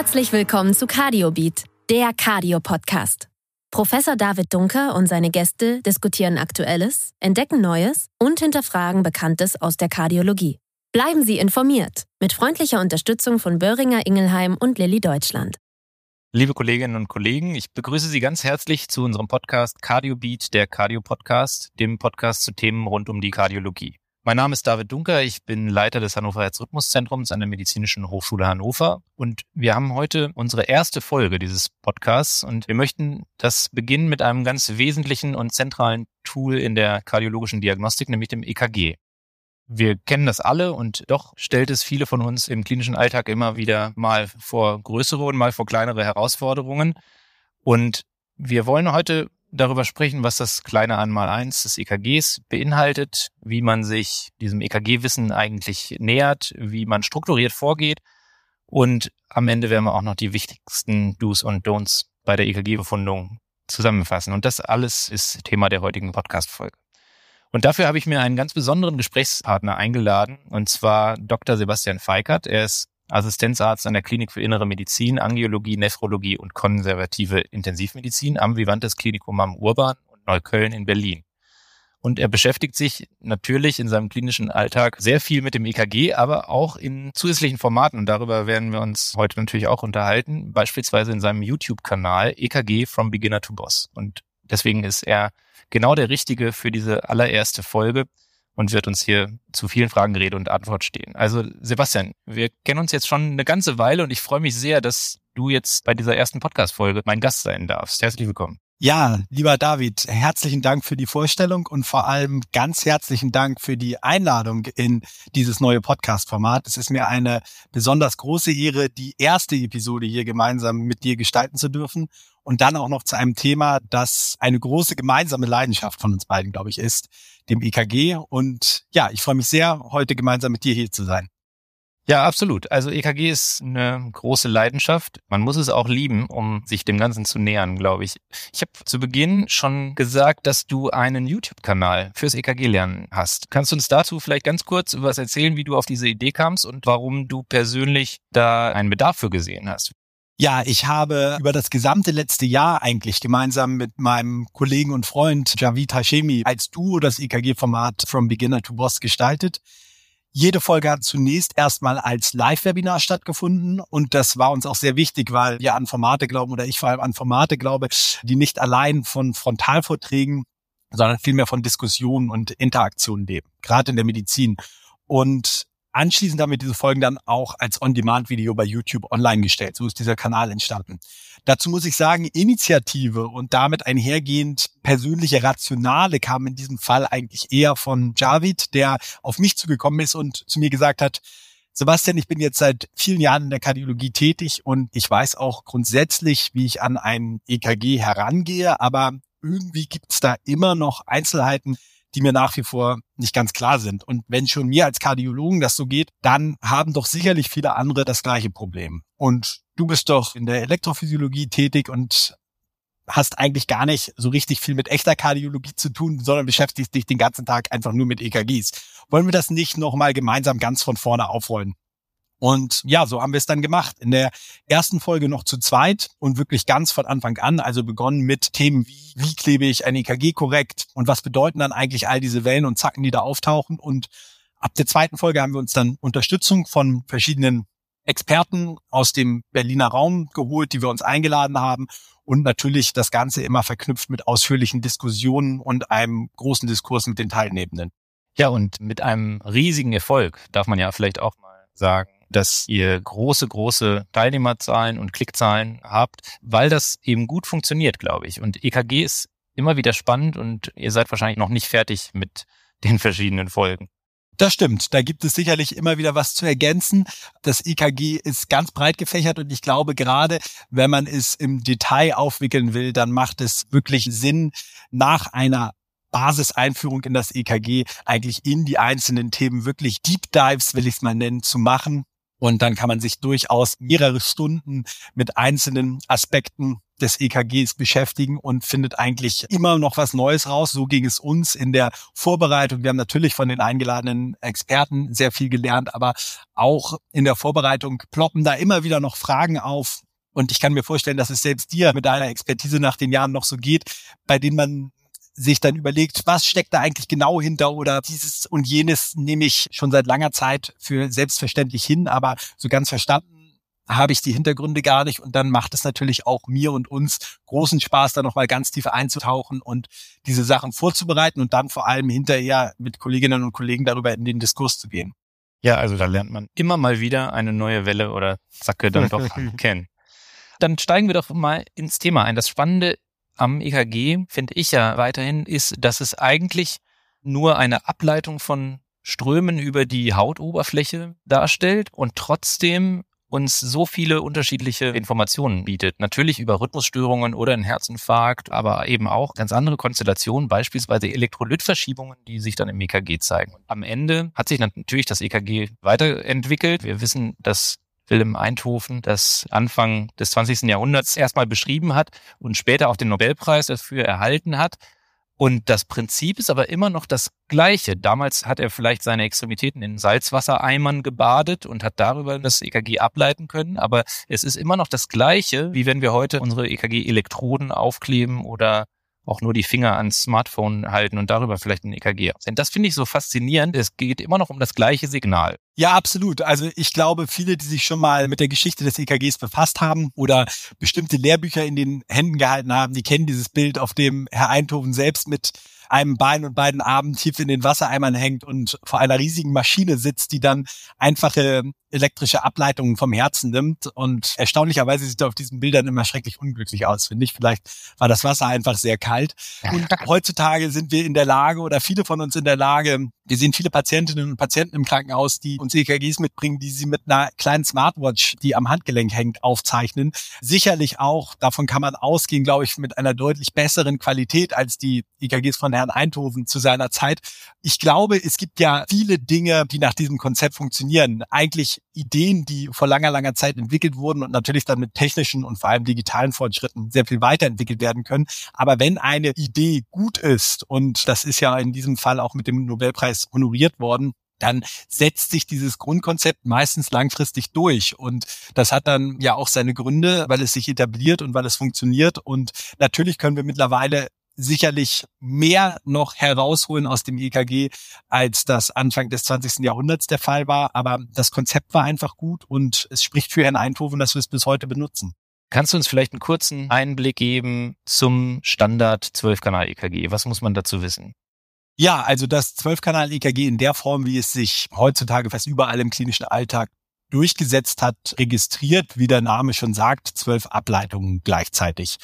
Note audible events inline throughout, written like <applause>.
Herzlich willkommen zu CardioBeat, der Cardio-Podcast. Professor David Dunker und seine Gäste diskutieren Aktuelles, entdecken Neues und hinterfragen Bekanntes aus der Kardiologie. Bleiben Sie informiert mit freundlicher Unterstützung von Böhringer Ingelheim und Lilly Deutschland. Liebe Kolleginnen und Kollegen, ich begrüße Sie ganz herzlich zu unserem Podcast CardioBeat, der Cardio-Podcast, dem Podcast zu Themen rund um die Kardiologie. Mein Name ist David Dunker, ich bin Leiter des Hannover Herzrhythmuszentrums an der Medizinischen Hochschule Hannover und wir haben heute unsere erste Folge dieses Podcasts und wir möchten das beginnen mit einem ganz wesentlichen und zentralen Tool in der kardiologischen Diagnostik, nämlich dem EKG. Wir kennen das alle und doch stellt es viele von uns im klinischen Alltag immer wieder mal vor größere und mal vor kleinere Herausforderungen. Und wir wollen heute darüber sprechen, was das kleine Einmaleins des EKGs beinhaltet, wie man sich diesem EKG-Wissen eigentlich nähert, wie man strukturiert vorgeht. Und am Ende werden wir auch noch die wichtigsten Do's und Don'ts bei der EKG-Befundung zusammenfassen. Und das alles ist Thema der heutigen Podcast-Folge. Und dafür habe ich mir einen ganz besonderen Gesprächspartner eingeladen, und zwar Dr. Sebastian Feikert. Er ist Assistenzarzt an der Klinik für Innere Medizin, Angiologie, Nephrologie und konservative Intensivmedizin am Vivantes Klinikum am Urban und Neukölln in Berlin. Und er beschäftigt sich natürlich in seinem klinischen Alltag sehr viel mit dem EKG, aber auch in zusätzlichen Formaten. Und darüber werden wir uns heute natürlich auch unterhalten, beispielsweise in seinem YouTube-Kanal EKG from Beginner to Boss. Und deswegen ist er genau der Richtige für diese allererste Folge und wird uns hier zu vielen Fragen Rede und Antwort stehen. Also Sebastian, wir kennen uns jetzt schon eine ganze Weile und ich freue mich sehr, dass du jetzt bei dieser ersten Podcast-Folge mein Gast sein darfst. Herzlich willkommen. Ja, lieber David, herzlichen Dank für die Vorstellung und vor allem ganz herzlichen Dank für die Einladung in dieses neue Podcast-Format. Es ist mir eine besonders große Ehre, die erste Episode hier gemeinsam mit dir gestalten zu dürfen und dann auch noch zu einem Thema, das eine große gemeinsame Leidenschaft von uns beiden, glaube ich, ist, dem EKG. Und ja, ich freue mich sehr, heute gemeinsam mit dir hier zu sein. Ja, absolut. Also EKG ist eine große Leidenschaft. Man muss es auch lieben, um sich dem Ganzen zu nähern, glaube ich. Ich habe zu Beginn schon gesagt, dass du einen YouTube-Kanal fürs EKG-Lernen hast. Kannst du uns dazu vielleicht ganz kurz was erzählen, wie du auf diese Idee kamst und warum du persönlich da einen Bedarf für gesehen hast? Ja, ich habe über das gesamte letzte Jahr eigentlich gemeinsam mit meinem Kollegen und Freund Javid Hashemi als Duo das EKG-Format From Beginner to Boss gestaltet. Jede Folge hat zunächst erstmal als Live-Webinar stattgefunden und das war uns auch sehr wichtig, weil wir an Formate glauben oder ich vor allem an Formate glaube, die nicht allein von Frontalvorträgen, sondern vielmehr von Diskussionen und Interaktionen leben, gerade in der Medizin. Und Anschließend haben wir diese Folgen dann auch als On-Demand-Video bei YouTube online gestellt. So ist dieser Kanal entstanden. Dazu muss ich sagen, Initiative und damit einhergehend persönliche Rationale kamen in diesem Fall eigentlich eher von Javid, der auf mich zugekommen ist und zu mir gesagt hat, Sebastian, ich bin jetzt seit vielen Jahren in der Kardiologie tätig und ich weiß auch grundsätzlich, wie ich an ein EKG herangehe, aber irgendwie gibt es da immer noch Einzelheiten, die mir nach wie vor nicht ganz klar sind. Und wenn schon mir als Kardiologen das so geht, dann haben doch sicherlich viele andere das gleiche Problem. Und du bist doch in der Elektrophysiologie tätig und hast eigentlich gar nicht so richtig viel mit echter Kardiologie zu tun, sondern beschäftigst dich den ganzen Tag einfach nur mit EKGs. Wollen wir das nicht nochmal gemeinsam ganz von vorne aufrollen? Und ja, so haben wir es dann gemacht. In der ersten Folge noch zu zweit und wirklich ganz von Anfang an, also begonnen mit Themen wie, wie klebe ich ein EKG korrekt und was bedeuten dann eigentlich all diese Wellen und Zacken, die da auftauchen. Und ab der zweiten Folge haben wir uns dann Unterstützung von verschiedenen Experten aus dem Berliner Raum geholt, die wir uns eingeladen haben und natürlich das Ganze immer verknüpft mit ausführlichen Diskussionen und einem großen Diskurs mit den Teilnehmenden. Ja, und mit einem riesigen Erfolg, darf man ja vielleicht auch mal sagen, dass ihr große, große Teilnehmerzahlen und Klickzahlen habt, weil das eben gut funktioniert, glaube ich. Und EKG ist immer wieder spannend und ihr seid wahrscheinlich noch nicht fertig mit <laughs> den verschiedenen Folgen. Das stimmt. Da gibt es sicherlich immer wieder was zu ergänzen. Das EKG ist ganz breit gefächert und ich glaube, gerade wenn man es im Detail aufwickeln will, dann macht es wirklich Sinn, nach einer Basiseinführung in das EKG eigentlich in die einzelnen Themen wirklich Deep Dives, will ich es mal nennen, zu machen und dann kann man sich durchaus mehrere Stunden mit einzelnen Aspekten des EKGs beschäftigen und findet eigentlich immer noch was Neues raus. So ging es uns in der Vorbereitung. Wir haben natürlich von den eingeladenen Experten sehr viel gelernt, aber auch in der Vorbereitung ploppen da immer wieder noch Fragen auf. Und ich kann mir vorstellen, dass es selbst dir mit deiner Expertise nach den Jahren noch so geht, bei denen man sich dann überlegt, was steckt da eigentlich genau hinter oder dieses und jenes nehme ich schon seit langer Zeit für selbstverständlich hin, aber so ganz verstanden habe ich die Hintergründe gar nicht und dann macht es natürlich auch mir und uns großen Spaß, da nochmal ganz tief einzutauchen und diese Sachen vorzubereiten und dann vor allem hinterher mit Kolleginnen und Kollegen darüber in den Diskurs zu gehen. Ja, also da lernt man immer mal wieder eine neue Welle oder Zacke dann doch <laughs> kennen. Dann steigen wir doch mal ins Thema ein. Das Spannende am EKG, finde ich ja weiterhin, ist, dass es eigentlich nur eine Ableitung von Strömen über die Hautoberfläche darstellt und trotzdem uns so viele unterschiedliche Informationen bietet. Natürlich über Rhythmusstörungen oder einen Herzinfarkt, aber eben auch ganz andere Konstellationen, beispielsweise Elektrolytverschiebungen, die sich dann im EKG zeigen. Am Ende hat sich natürlich das EKG weiterentwickelt. Wir wissen, dass Wilhelm Einthofen das Anfang des 20. Jahrhunderts erstmal beschrieben hat und später auch den Nobelpreis dafür erhalten hat. Und das Prinzip ist aber immer noch das gleiche. Damals hat er vielleicht seine Extremitäten in Salzwassereimern gebadet und hat darüber das EKG ableiten können. Aber es ist immer noch das gleiche, wie wenn wir heute unsere EKG-Elektroden aufkleben oder auch nur die Finger ans Smartphone halten und darüber vielleicht ein EKG aussehen. Das finde ich so faszinierend. Es geht immer noch um das gleiche Signal. Ja, absolut. Also ich glaube, viele, die sich schon mal mit der Geschichte des EKGs befasst haben oder bestimmte Lehrbücher in den Händen gehalten haben, die kennen dieses Bild, auf dem Herr Einthoven selbst mit einem Bein und beiden Armen tief in den Wassereimern hängt und vor einer riesigen Maschine sitzt, die dann einfache elektrische Ableitungen vom Herzen nimmt. Und erstaunlicherweise sieht er auf diesen Bildern immer schrecklich unglücklich aus, finde ich. Vielleicht war das Wasser einfach sehr kalt. Und heutzutage sind wir in der Lage oder viele von uns in der Lage, wir sehen viele Patientinnen und Patienten im Krankenhaus, die uns EKGs mitbringen, die sie mit einer kleinen Smartwatch, die am Handgelenk hängt, aufzeichnen. Sicherlich auch, davon kann man ausgehen, glaube ich, mit einer deutlich besseren Qualität als die EKGs von Herrn Einthoven zu seiner Zeit. Ich glaube, es gibt ja viele Dinge, die nach diesem Konzept funktionieren. Eigentlich Ideen, die vor langer, langer Zeit entwickelt wurden und natürlich dann mit technischen und vor allem digitalen Fortschritten sehr viel weiterentwickelt werden können. Aber wenn eine Idee gut ist, und das ist ja in diesem Fall auch mit dem Nobelpreis honoriert worden, dann setzt sich dieses Grundkonzept meistens langfristig durch. Und das hat dann ja auch seine Gründe, weil es sich etabliert und weil es funktioniert. Und natürlich können wir mittlerweile sicherlich mehr noch herausholen aus dem EKG, als das Anfang des 20. Jahrhunderts der Fall war. Aber das Konzept war einfach gut und es spricht für Herrn Einthoven, dass wir es bis heute benutzen. Kannst du uns vielleicht einen kurzen Einblick geben zum Standard 12-Kanal-EKG? Was muss man dazu wissen? Ja, also das 12-Kanal-EKG in der Form, wie es sich heutzutage fast überall im klinischen Alltag durchgesetzt hat, registriert, wie der Name schon sagt, zwölf Ableitungen gleichzeitig.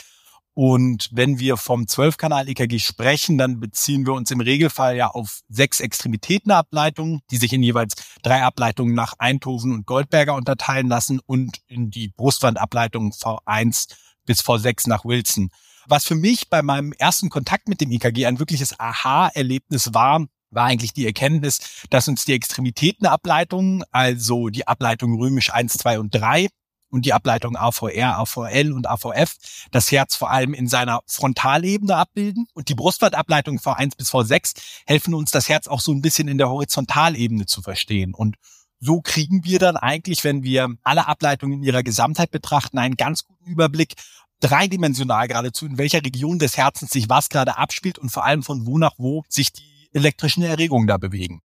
Und wenn wir vom 12-Kanal-EKG sprechen, dann beziehen wir uns im Regelfall ja auf sechs Extremitätenableitungen, die sich in jeweils drei Ableitungen nach Einthoven und Goldberger unterteilen lassen und in die Brustwandableitungen V1 bis V6 nach Wilson. Was für mich bei meinem ersten Kontakt mit dem EKG ein wirkliches Aha-Erlebnis war, war eigentlich die Erkenntnis, dass uns die Extremitätenableitungen, also die Ableitung römisch 1, 2 und 3, und die Ableitung AVR, AVL und AVF das Herz vor allem in seiner Frontalebene abbilden und die Brustwandableitung V1 bis V6 helfen uns das Herz auch so ein bisschen in der Horizontalebene zu verstehen und so kriegen wir dann eigentlich, wenn wir alle Ableitungen in ihrer Gesamtheit betrachten, einen ganz guten Überblick, dreidimensional geradezu, in welcher Region des Herzens sich was gerade abspielt und vor allem von wo nach wo sich die elektrischen Erregungen da bewegen.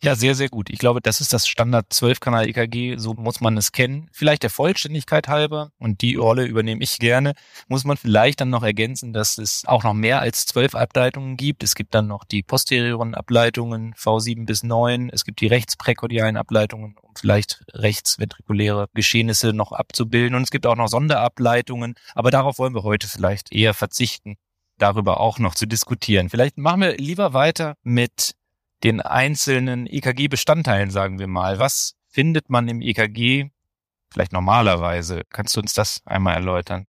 Ja, sehr, sehr gut. Ich glaube, das ist das Standard 12-Kanal-EKG, so muss man es kennen. Vielleicht der Vollständigkeit halber, und die Rolle übernehme ich gerne, muss man vielleicht dann noch ergänzen, dass es auch noch mehr als zwölf Ableitungen gibt. Es gibt dann noch die posterioren Ableitungen V7 bis 9, es gibt die rechtspräkordialen Ableitungen, um vielleicht rechtsventrikuläre Geschehnisse noch abzubilden. Und es gibt auch noch Sonderableitungen, aber darauf wollen wir heute vielleicht eher verzichten darüber auch noch zu diskutieren. Vielleicht machen wir lieber weiter mit den einzelnen EKG-Bestandteilen, sagen wir mal. Was findet man im EKG vielleicht normalerweise? Kannst du uns das einmal erläutern?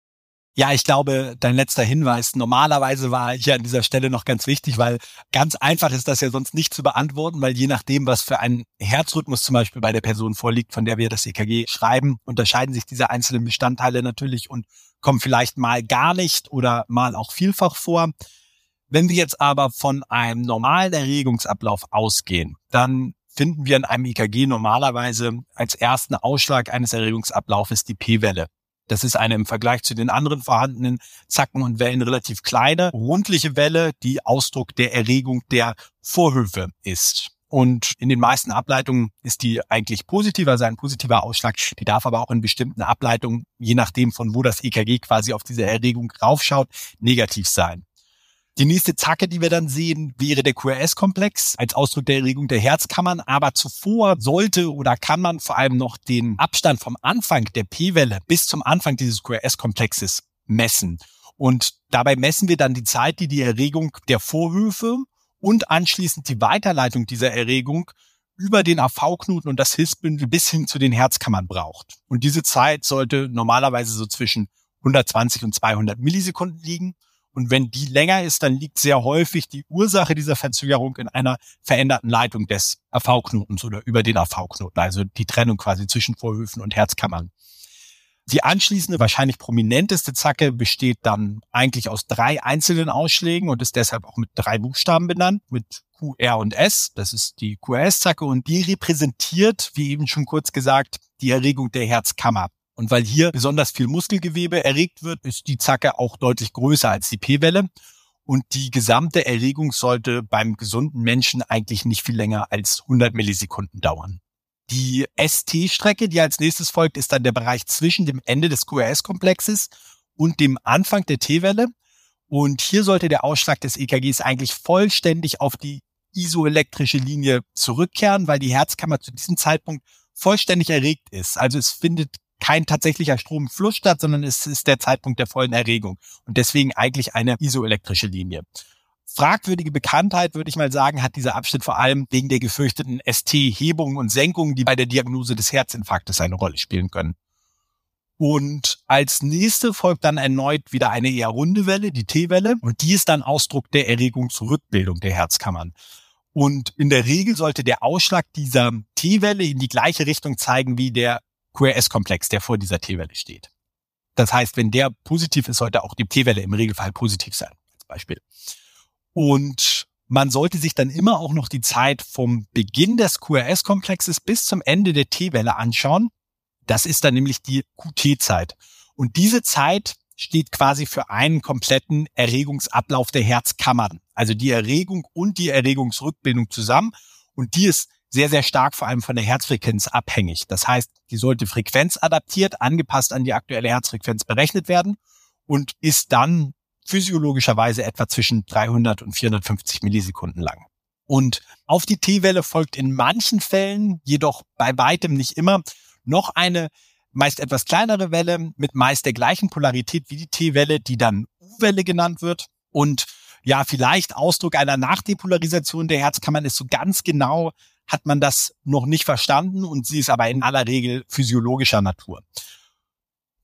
Ja, ich glaube, dein letzter Hinweis normalerweise war hier an dieser Stelle noch ganz wichtig, weil ganz einfach ist das ja sonst nicht zu beantworten, weil je nachdem, was für ein Herzrhythmus zum Beispiel bei der Person vorliegt, von der wir das EKG schreiben, unterscheiden sich diese einzelnen Bestandteile natürlich und kommen vielleicht mal gar nicht oder mal auch vielfach vor. Wenn wir jetzt aber von einem normalen Erregungsablauf ausgehen, dann finden wir in einem EKG normalerweise als ersten Ausschlag eines Erregungsablaufes die P-Welle. Das ist eine im Vergleich zu den anderen vorhandenen Zacken und Wellen relativ kleine, rundliche Welle, die Ausdruck der Erregung der Vorhöfe ist. Und in den meisten Ableitungen ist die eigentlich positiv, also ein positiver Ausschlag. Die darf aber auch in bestimmten Ableitungen, je nachdem von wo das EKG quasi auf diese Erregung raufschaut, negativ sein. Die nächste Zacke, die wir dann sehen, wäre der QRS-Komplex als Ausdruck der Erregung der Herzkammern. Aber zuvor sollte oder kann man vor allem noch den Abstand vom Anfang der P-Welle bis zum Anfang dieses QRS-Komplexes messen. Und dabei messen wir dann die Zeit, die die Erregung der Vorhöfe und anschließend die Weiterleitung dieser Erregung über den AV-Knoten und das Hilfsbündel bis hin zu den Herzkammern braucht. Und diese Zeit sollte normalerweise so zwischen 120 und 200 Millisekunden liegen. Und wenn die länger ist, dann liegt sehr häufig die Ursache dieser Verzögerung in einer veränderten Leitung des AV-Knotens oder über den AV-Knoten, also die Trennung quasi zwischen Vorhöfen und Herzkammern. Die anschließende, wahrscheinlich prominenteste Zacke besteht dann eigentlich aus drei einzelnen Ausschlägen und ist deshalb auch mit drei Buchstaben benannt, mit Q, R und S. Das ist die QRS-Zacke und die repräsentiert, wie eben schon kurz gesagt, die Erregung der Herzkammer. Und weil hier besonders viel Muskelgewebe erregt wird, ist die Zacke auch deutlich größer als die P-Welle. Und die gesamte Erregung sollte beim gesunden Menschen eigentlich nicht viel länger als 100 Millisekunden dauern. Die ST-Strecke, die als nächstes folgt, ist dann der Bereich zwischen dem Ende des QRS-Komplexes und dem Anfang der T-Welle. Und hier sollte der Ausschlag des EKGs eigentlich vollständig auf die isoelektrische Linie zurückkehren, weil die Herzkammer zu diesem Zeitpunkt vollständig erregt ist. Also es findet kein tatsächlicher Stromfluss statt, sondern es ist der Zeitpunkt der vollen Erregung und deswegen eigentlich eine isoelektrische Linie. Fragwürdige Bekanntheit, würde ich mal sagen, hat dieser Abschnitt vor allem wegen der gefürchteten ST-Hebungen und Senkungen, die bei der Diagnose des Herzinfarktes eine Rolle spielen können. Und als nächste folgt dann erneut wieder eine eher runde Welle, die T-Welle, und die ist dann Ausdruck der Erregungsrückbildung der Herzkammern. Und in der Regel sollte der Ausschlag dieser T-Welle in die gleiche Richtung zeigen wie der QRS-Komplex, der vor dieser T-Welle steht. Das heißt, wenn der positiv ist, sollte auch die T-Welle im Regelfall positiv sein, als Beispiel. Und man sollte sich dann immer auch noch die Zeit vom Beginn des QRS-Komplexes bis zum Ende der T-Welle anschauen. Das ist dann nämlich die QT-Zeit. Und diese Zeit steht quasi für einen kompletten Erregungsablauf der Herzkammern. Also die Erregung und die Erregungsrückbildung zusammen. Und die ist sehr, sehr stark vor allem von der Herzfrequenz abhängig. Das heißt, die sollte frequenzadaptiert, angepasst an die aktuelle Herzfrequenz berechnet werden und ist dann physiologischerweise etwa zwischen 300 und 450 Millisekunden lang. Und auf die T-Welle folgt in manchen Fällen, jedoch bei weitem nicht immer, noch eine meist etwas kleinere Welle mit meist der gleichen Polarität wie die T-Welle, die dann U-Welle genannt wird. Und ja, vielleicht Ausdruck einer Nachdepolarisation der Herzkammern ist so ganz genau hat man das noch nicht verstanden und sie ist aber in aller Regel physiologischer Natur.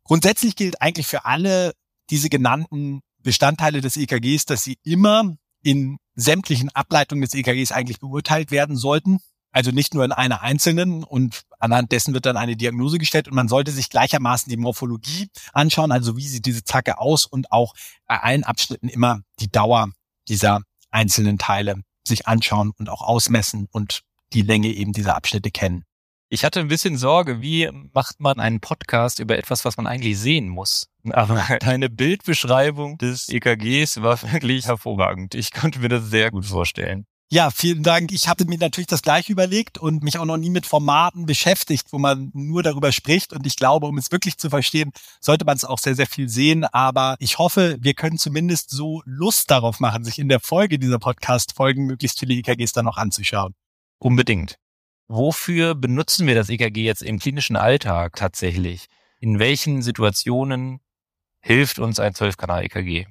Grundsätzlich gilt eigentlich für alle diese genannten Bestandteile des EKGs, dass sie immer in sämtlichen Ableitungen des EKGs eigentlich beurteilt werden sollten. Also nicht nur in einer einzelnen und anhand dessen wird dann eine Diagnose gestellt und man sollte sich gleichermaßen die Morphologie anschauen, also wie sieht diese Zacke aus und auch bei allen Abschnitten immer die Dauer dieser einzelnen Teile sich anschauen und auch ausmessen und die Länge eben dieser Abschnitte kennen. Ich hatte ein bisschen Sorge, wie macht man einen Podcast über etwas, was man eigentlich sehen muss? Aber <laughs> deine Bildbeschreibung des EKGs war wirklich hervorragend. Ich konnte mir das sehr gut vorstellen. Ja, vielen Dank. Ich hatte mir natürlich das gleiche überlegt und mich auch noch nie mit Formaten beschäftigt, wo man nur darüber spricht. Und ich glaube, um es wirklich zu verstehen, sollte man es auch sehr, sehr viel sehen. Aber ich hoffe, wir können zumindest so Lust darauf machen, sich in der Folge dieser Podcast-Folgen möglichst viele EKGs dann noch anzuschauen. Unbedingt. Wofür benutzen wir das EKG jetzt im klinischen Alltag tatsächlich? In welchen Situationen hilft uns ein 12-Kanal-EKG?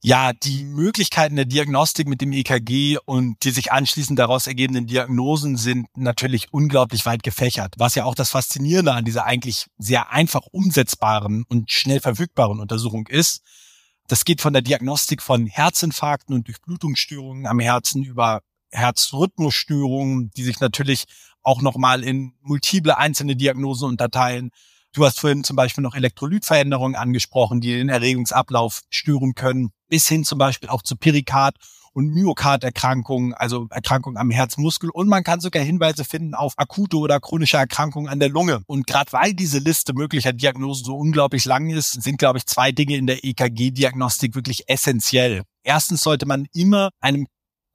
Ja, die Möglichkeiten der Diagnostik mit dem EKG und die sich anschließend daraus ergebenden Diagnosen sind natürlich unglaublich weit gefächert, was ja auch das Faszinierende an dieser eigentlich sehr einfach umsetzbaren und schnell verfügbaren Untersuchung ist. Das geht von der Diagnostik von Herzinfarkten und Durchblutungsstörungen am Herzen über Herzrhythmusstörungen, die sich natürlich auch nochmal in multiple einzelne Diagnosen unterteilen. Du hast vorhin zum Beispiel noch Elektrolytveränderungen angesprochen, die den Erregungsablauf stören können, bis hin zum Beispiel auch zu Perikard und Myokarderkrankungen, also Erkrankungen am Herzmuskel. Und man kann sogar Hinweise finden auf akute oder chronische Erkrankungen an der Lunge. Und gerade weil diese Liste möglicher Diagnosen so unglaublich lang ist, sind, glaube ich, zwei Dinge in der EKG-Diagnostik wirklich essentiell. Erstens sollte man immer einem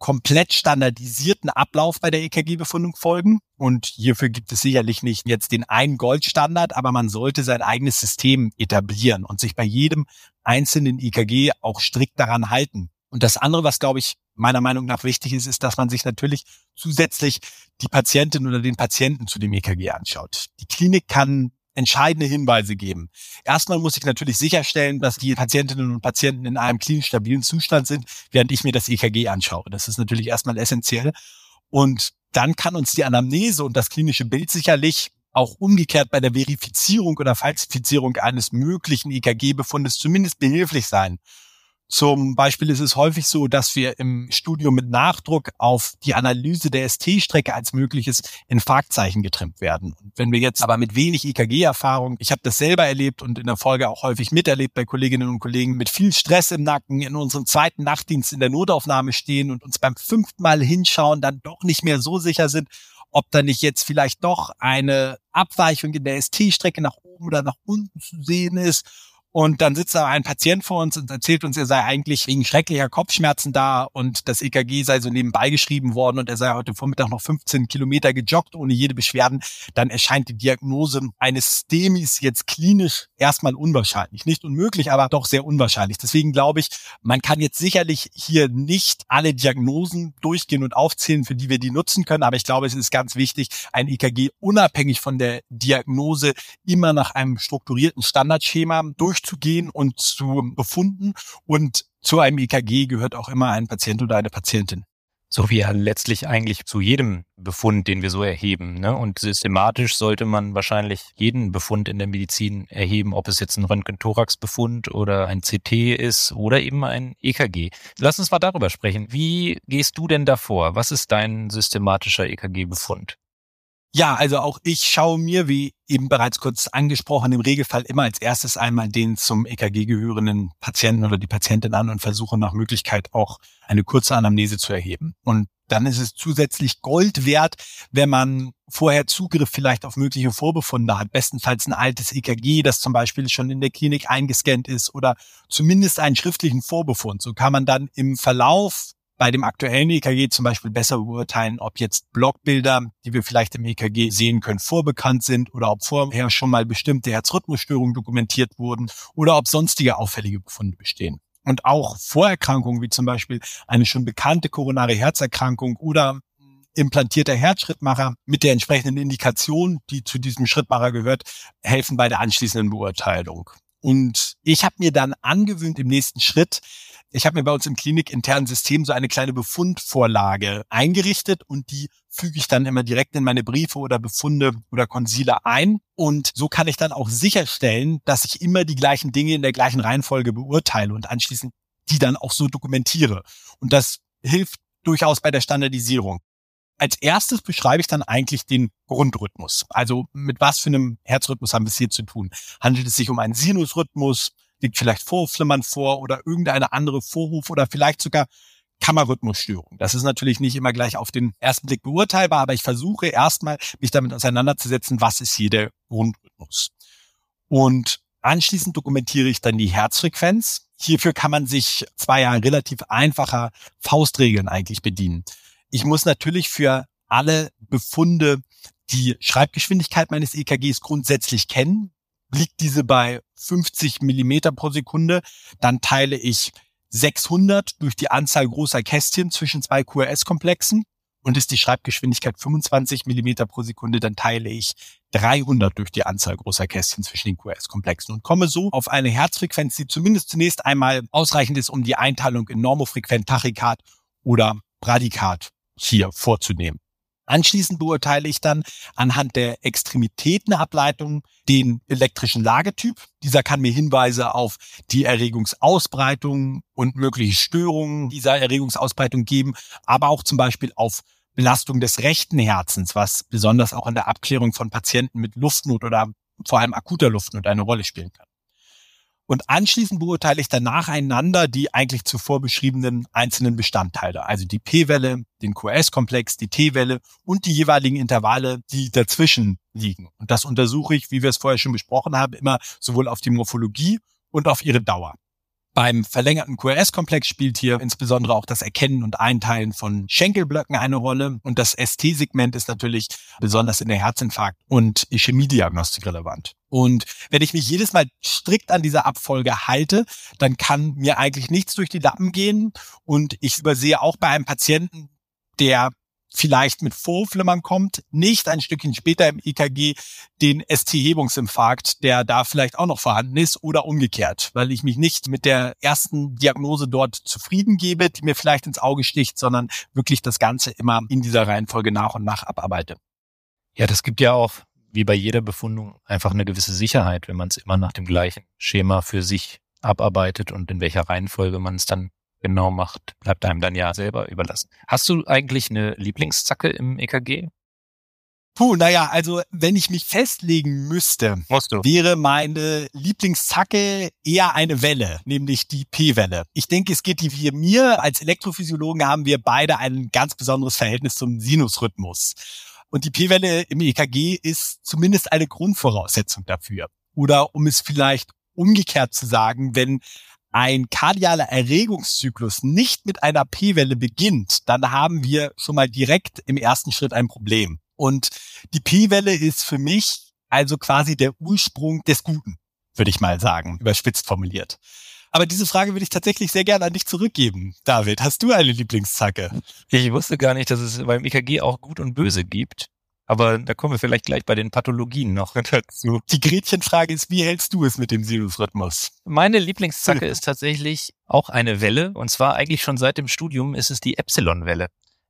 komplett standardisierten Ablauf bei der EKG-Befundung folgen. Und hierfür gibt es sicherlich nicht jetzt den einen Goldstandard, aber man sollte sein eigenes System etablieren und sich bei jedem einzelnen EKG auch strikt daran halten. Und das andere, was glaube ich meiner Meinung nach wichtig ist, ist, dass man sich natürlich zusätzlich die Patientin oder den Patienten zu dem EKG anschaut. Die Klinik kann entscheidende Hinweise geben. Erstmal muss ich natürlich sicherstellen, dass die Patientinnen und Patienten in einem klinisch stabilen Zustand sind, während ich mir das EKG anschaue. Das ist natürlich erstmal essentiell. Und dann kann uns die Anamnese und das klinische Bild sicherlich auch umgekehrt bei der Verifizierung oder Falsifizierung eines möglichen EKG-Befundes zumindest behilflich sein. Zum Beispiel ist es häufig so, dass wir im Studium mit Nachdruck auf die Analyse der ST-Strecke als mögliches Infarktzeichen getrimmt werden. Und wenn wir jetzt aber mit wenig EKG-Erfahrung, ich habe das selber erlebt und in der Folge auch häufig miterlebt bei Kolleginnen und Kollegen, mit viel Stress im Nacken in unserem zweiten Nachtdienst in der Notaufnahme stehen und uns beim fünften Mal hinschauen, dann doch nicht mehr so sicher sind, ob da nicht jetzt vielleicht doch eine Abweichung in der ST-Strecke nach oben oder nach unten zu sehen ist und dann sitzt da ein Patient vor uns und erzählt uns, er sei eigentlich wegen schrecklicher Kopfschmerzen da und das EKG sei so nebenbei geschrieben worden und er sei heute Vormittag noch 15 Kilometer gejoggt ohne jede Beschwerden. Dann erscheint die Diagnose eines STEMIs jetzt klinisch erstmal unwahrscheinlich. Nicht unmöglich, aber doch sehr unwahrscheinlich. Deswegen glaube ich, man kann jetzt sicherlich hier nicht alle Diagnosen durchgehen und aufzählen, für die wir die nutzen können. Aber ich glaube, es ist ganz wichtig, ein EKG unabhängig von der Diagnose immer nach einem strukturierten Standardschema durch durchzugehen und zu befunden. Und zu einem EKG gehört auch immer ein Patient oder eine Patientin. So wie ja letztlich eigentlich zu jedem Befund, den wir so erheben. Ne? Und systematisch sollte man wahrscheinlich jeden Befund in der Medizin erheben, ob es jetzt ein Röntgen-Thorax-Befund oder ein CT ist oder eben ein EKG. Lass uns mal darüber sprechen. Wie gehst du denn davor? Was ist dein systematischer EKG-Befund? Ja, also auch ich schaue mir, wie eben bereits kurz angesprochen, im Regelfall immer als erstes einmal den zum EKG gehörenden Patienten oder die Patientin an und versuche nach Möglichkeit auch eine kurze Anamnese zu erheben. Und dann ist es zusätzlich Gold wert, wenn man vorher Zugriff vielleicht auf mögliche Vorbefunde hat. Bestenfalls ein altes EKG, das zum Beispiel schon in der Klinik eingescannt ist oder zumindest einen schriftlichen Vorbefund. So kann man dann im Verlauf bei dem aktuellen EKG zum Beispiel besser beurteilen, ob jetzt Blockbilder, die wir vielleicht im EKG sehen können, vorbekannt sind oder ob vorher schon mal bestimmte Herzrhythmusstörungen dokumentiert wurden oder ob sonstige auffällige Befunde bestehen. Und auch Vorerkrankungen wie zum Beispiel eine schon bekannte koronare Herzerkrankung oder implantierter Herzschrittmacher mit der entsprechenden Indikation, die zu diesem Schrittmacher gehört, helfen bei der anschließenden Beurteilung. Und ich habe mir dann angewöhnt, im nächsten Schritt ich habe mir bei uns im klinikinternen System so eine kleine Befundvorlage eingerichtet und die füge ich dann immer direkt in meine Briefe oder Befunde oder Konsile ein. Und so kann ich dann auch sicherstellen, dass ich immer die gleichen Dinge in der gleichen Reihenfolge beurteile und anschließend die dann auch so dokumentiere. Und das hilft durchaus bei der Standardisierung. Als erstes beschreibe ich dann eigentlich den Grundrhythmus. Also mit was für einem Herzrhythmus haben wir es hier zu tun? Handelt es sich um einen Sinusrhythmus? Liegt vielleicht Vorflimmern vor oder irgendeine andere Vorruf oder vielleicht sogar Kammerrhythmusstörung. Das ist natürlich nicht immer gleich auf den ersten Blick beurteilbar, aber ich versuche erstmal, mich damit auseinanderzusetzen, was ist hier der Grundrhythmus. Und anschließend dokumentiere ich dann die Herzfrequenz. Hierfür kann man sich zwei Jahre relativ einfacher Faustregeln eigentlich bedienen. Ich muss natürlich für alle Befunde die Schreibgeschwindigkeit meines EKGs grundsätzlich kennen liegt diese bei 50 Millimeter pro Sekunde, dann teile ich 600 durch die Anzahl großer Kästchen zwischen zwei QRS-Komplexen und ist die Schreibgeschwindigkeit 25 Millimeter pro Sekunde, dann teile ich 300 durch die Anzahl großer Kästchen zwischen den QRS-Komplexen und komme so auf eine Herzfrequenz, die zumindest zunächst einmal ausreichend ist, um die Einteilung in normofrequent Tachykard oder Bradykard hier vorzunehmen. Anschließend beurteile ich dann anhand der Extremitätenableitung den elektrischen Lagetyp. Dieser kann mir Hinweise auf die Erregungsausbreitung und mögliche Störungen dieser Erregungsausbreitung geben, aber auch zum Beispiel auf Belastung des rechten Herzens, was besonders auch in der Abklärung von Patienten mit Luftnot oder vor allem akuter Luftnot eine Rolle spielen kann. Und anschließend beurteile ich dann nacheinander die eigentlich zuvor beschriebenen einzelnen Bestandteile, also die P-Welle, den QS-Komplex, die T-Welle und die jeweiligen Intervalle, die dazwischen liegen. Und das untersuche ich, wie wir es vorher schon besprochen haben, immer sowohl auf die Morphologie und auf ihre Dauer. Beim verlängerten QRS-Komplex spielt hier insbesondere auch das Erkennen und Einteilen von Schenkelblöcken eine Rolle. Und das ST-Segment ist natürlich besonders in der Herzinfarkt- und Ischämie-Diagnostik relevant. Und wenn ich mich jedes Mal strikt an dieser Abfolge halte, dann kann mir eigentlich nichts durch die Lappen gehen. Und ich übersehe auch bei einem Patienten, der vielleicht mit Vorflimmern kommt, nicht ein Stückchen später im EKG den ST-Hebungsinfarkt, der da vielleicht auch noch vorhanden ist oder umgekehrt, weil ich mich nicht mit der ersten Diagnose dort zufrieden gebe, die mir vielleicht ins Auge sticht, sondern wirklich das Ganze immer in dieser Reihenfolge nach und nach abarbeite. Ja, das gibt ja auch, wie bei jeder Befundung, einfach eine gewisse Sicherheit, wenn man es immer nach dem gleichen Schema für sich abarbeitet und in welcher Reihenfolge man es dann genau macht, bleibt einem dann ja selber überlassen. Hast du eigentlich eine Lieblingszacke im EKG? Puh, naja, also wenn ich mich festlegen müsste, wäre meine Lieblingszacke eher eine Welle, nämlich die P-Welle. Ich denke, es geht die wie mir. Als Elektrophysiologen haben wir beide ein ganz besonderes Verhältnis zum Sinusrhythmus. Und die P-Welle im EKG ist zumindest eine Grundvoraussetzung dafür. Oder um es vielleicht umgekehrt zu sagen, wenn ein kardialer Erregungszyklus nicht mit einer P-Welle beginnt, dann haben wir schon mal direkt im ersten Schritt ein Problem. Und die P-Welle ist für mich also quasi der Ursprung des Guten, würde ich mal sagen, überspitzt formuliert. Aber diese Frage würde ich tatsächlich sehr gerne an dich zurückgeben. David, hast du eine Lieblingszacke? Ich wusste gar nicht, dass es beim EKG auch Gut und Böse gibt. Aber da kommen wir vielleicht gleich bei den Pathologien noch <laughs> dazu. Die Gretchenfrage ist, wie hältst du es mit dem Sinusrhythmus? Meine Lieblingszacke ist tatsächlich auch eine Welle. Und zwar eigentlich schon seit dem Studium ist es die Epsilon-Welle.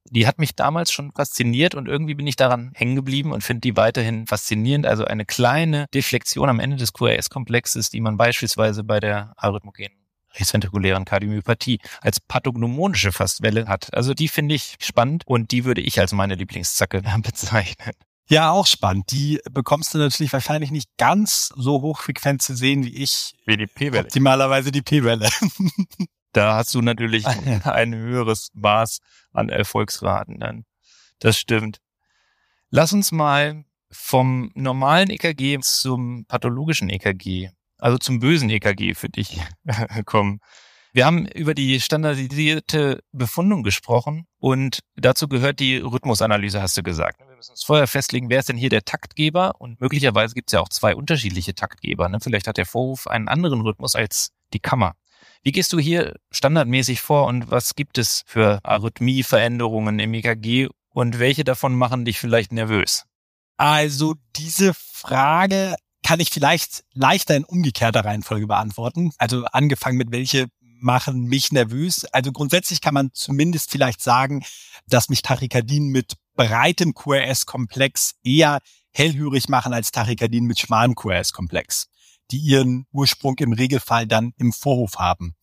Die hat mich damals schon fasziniert und irgendwie bin ich daran hängen geblieben und finde die weiterhin faszinierend. Also eine kleine Deflexion am Ende des QRS-Komplexes, die man beispielsweise bei der arrhythmogenen rezentrikulären Kardiomyopathie als pathognomonische Fastwelle hat. Also die finde ich spannend und die würde ich als meine Lieblingszacke <laughs> bezeichnen. Ja, auch spannend. Die bekommst du natürlich wahrscheinlich nicht ganz so hochfrequent zu sehen wie ich. Wie die P-Welle. Optimalerweise die P-Welle. <laughs> da hast du natürlich <laughs> ein höheres Maß an Erfolgsraten dann. Das stimmt. Lass uns mal vom normalen EKG zum pathologischen EKG also zum bösen EKG für dich <laughs> kommen. Wir haben über die standardisierte Befundung gesprochen und dazu gehört die Rhythmusanalyse, hast du gesagt. Wir müssen uns vorher festlegen, wer ist denn hier der Taktgeber und möglicherweise gibt es ja auch zwei unterschiedliche Taktgeber. Ne? Vielleicht hat der Vorhof einen anderen Rhythmus als die Kammer. Wie gehst du hier standardmäßig vor und was gibt es für Arrhythmieveränderungen im EKG und welche davon machen dich vielleicht nervös? Also diese Frage kann ich vielleicht leichter in umgekehrter Reihenfolge beantworten. Also angefangen mit welche machen mich nervös. Also grundsätzlich kann man zumindest vielleicht sagen, dass mich Tachykardien mit breitem QRS-Komplex eher hellhörig machen als Tachykardien mit schmalem QRS-Komplex, die ihren Ursprung im Regelfall dann im Vorhof haben.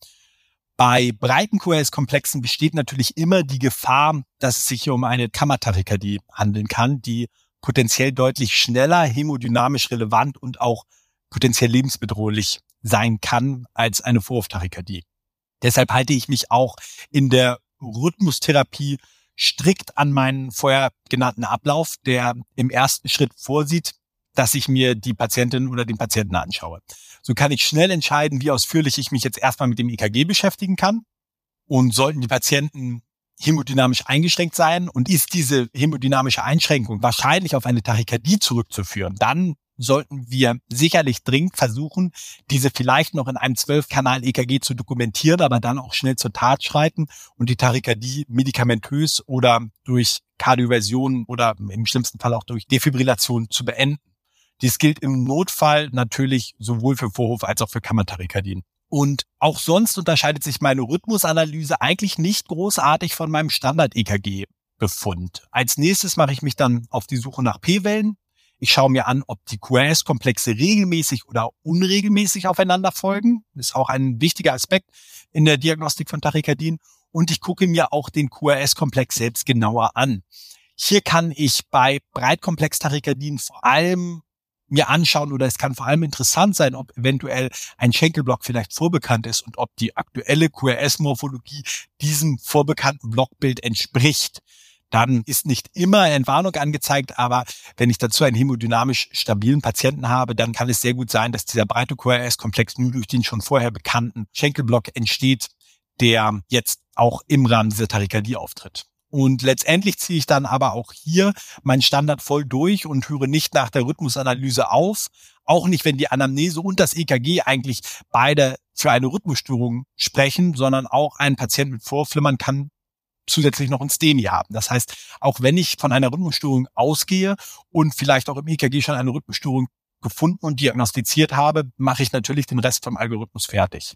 Bei breiten QRS-Komplexen besteht natürlich immer die Gefahr, dass es sich hier um eine Kammertachykardie handeln kann, die potenziell deutlich schneller, hemodynamisch relevant und auch potenziell lebensbedrohlich sein kann als eine Vorhoftachykardie. Deshalb halte ich mich auch in der Rhythmustherapie strikt an meinen vorher genannten Ablauf, der im ersten Schritt vorsieht, dass ich mir die Patientin oder den Patienten anschaue. So kann ich schnell entscheiden, wie ausführlich ich mich jetzt erstmal mit dem EKG beschäftigen kann. Und sollten die Patienten hemodynamisch eingeschränkt sein und ist diese hemodynamische Einschränkung wahrscheinlich auf eine Tachykardie zurückzuführen, dann sollten wir sicherlich dringend versuchen, diese vielleicht noch in einem 12-Kanal-EKG zu dokumentieren, aber dann auch schnell zur Tat schreiten und die Tachykardie medikamentös oder durch Kardioversion oder im schlimmsten Fall auch durch Defibrillation zu beenden. Dies gilt im Notfall natürlich sowohl für Vorhof als auch für Kammertachykardien. Und auch sonst unterscheidet sich meine Rhythmusanalyse eigentlich nicht großartig von meinem Standard-EKG-Befund. Als nächstes mache ich mich dann auf die Suche nach P-Wellen. Ich schaue mir an, ob die QRS-Komplexe regelmäßig oder unregelmäßig aufeinander folgen. Das ist auch ein wichtiger Aspekt in der Diagnostik von Tachykardien. Und ich gucke mir auch den QRS-Komplex selbst genauer an. Hier kann ich bei Breitkomplex-Tachykardien vor allem mir anschauen oder es kann vor allem interessant sein, ob eventuell ein Schenkelblock vielleicht vorbekannt ist und ob die aktuelle QRS-Morphologie diesem vorbekannten Blockbild entspricht dann ist nicht immer Entwarnung angezeigt, aber wenn ich dazu einen hemodynamisch stabilen Patienten habe, dann kann es sehr gut sein, dass dieser breite QRS-Komplex nur durch den schon vorher bekannten Schenkelblock entsteht, der jetzt auch im Rahmen dieser Tachykardie auftritt. Und letztendlich ziehe ich dann aber auch hier meinen Standard voll durch und höre nicht nach der Rhythmusanalyse auf. Auch nicht, wenn die Anamnese und das EKG eigentlich beide für eine Rhythmusstörung sprechen, sondern auch ein Patient mit Vorflimmern kann zusätzlich noch ein STEMI haben. Das heißt, auch wenn ich von einer Rhythmusstörung ausgehe und vielleicht auch im EKG schon eine Rhythmusstörung gefunden und diagnostiziert habe, mache ich natürlich den Rest vom Algorithmus fertig.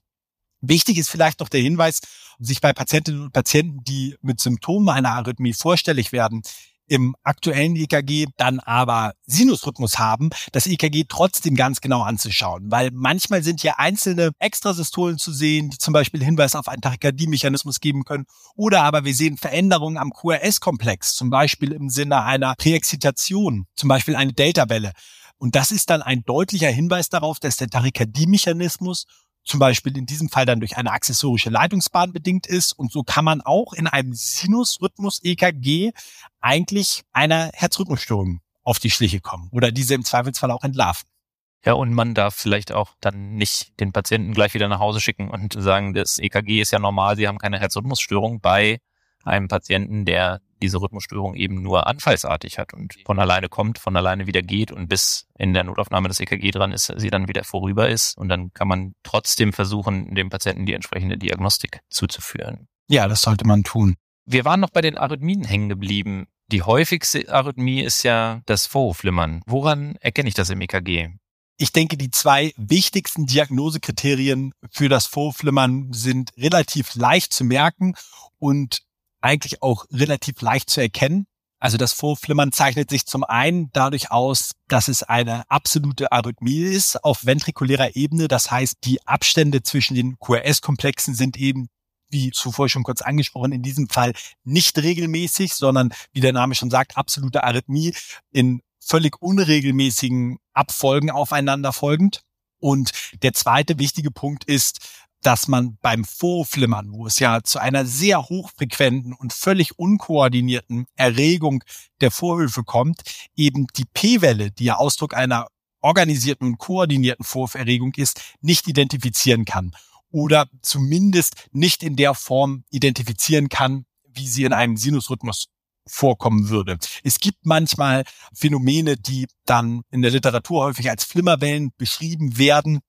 Wichtig ist vielleicht noch der Hinweis, sich bei Patientinnen und Patienten, die mit Symptomen einer Arrhythmie vorstellig werden, im aktuellen EKG dann aber Sinusrhythmus haben, das EKG trotzdem ganz genau anzuschauen, weil manchmal sind hier einzelne Extrasystolen zu sehen, die zum Beispiel Hinweis auf einen Tachykardie-Mechanismus geben können, oder aber wir sehen Veränderungen am QRS-Komplex, zum Beispiel im Sinne einer Präexzitation, zum Beispiel eine Delta-Welle. Und das ist dann ein deutlicher Hinweis darauf, dass der Tachykardie-Mechanismus zum Beispiel in diesem Fall dann durch eine accessorische Leitungsbahn bedingt ist. Und so kann man auch in einem Sinusrhythmus-EKG eigentlich einer Herzrhythmusstörung auf die Schliche kommen oder diese im Zweifelsfall auch entlarven. Ja, und man darf vielleicht auch dann nicht den Patienten gleich wieder nach Hause schicken und sagen, das EKG ist ja normal, Sie haben keine Herzrhythmusstörung bei einem Patienten, der diese Rhythmusstörung eben nur anfallsartig hat und von alleine kommt, von alleine wieder geht und bis in der Notaufnahme das EKG dran ist, sie dann wieder vorüber ist. Und dann kann man trotzdem versuchen, dem Patienten die entsprechende Diagnostik zuzuführen. Ja, das sollte man tun. Wir waren noch bei den Arrhythmien hängen geblieben. Die häufigste Arrhythmie ist ja das Vorhofflimmern. Woran erkenne ich das im EKG? Ich denke, die zwei wichtigsten Diagnosekriterien für das Vorflimmern sind relativ leicht zu merken und eigentlich auch relativ leicht zu erkennen. Also das Vorflimmern zeichnet sich zum einen dadurch aus, dass es eine absolute Arrhythmie ist auf ventrikulärer Ebene. Das heißt, die Abstände zwischen den QRS-Komplexen sind eben wie zuvor schon kurz angesprochen, in diesem Fall nicht regelmäßig, sondern wie der Name schon sagt, absolute Arrhythmie in völlig unregelmäßigen Abfolgen aufeinander folgend. Und der zweite wichtige Punkt ist, dass man beim Vorflimmern, wo es ja zu einer sehr hochfrequenten und völlig unkoordinierten Erregung der Vorhöfe kommt, eben die P-Welle, die ja Ausdruck einer organisierten und koordinierten Vorhoferregung ist, nicht identifizieren kann oder zumindest nicht in der Form identifizieren kann, wie sie in einem Sinusrhythmus vorkommen würde. Es gibt manchmal Phänomene, die dann in der Literatur häufig als Flimmerwellen beschrieben werden,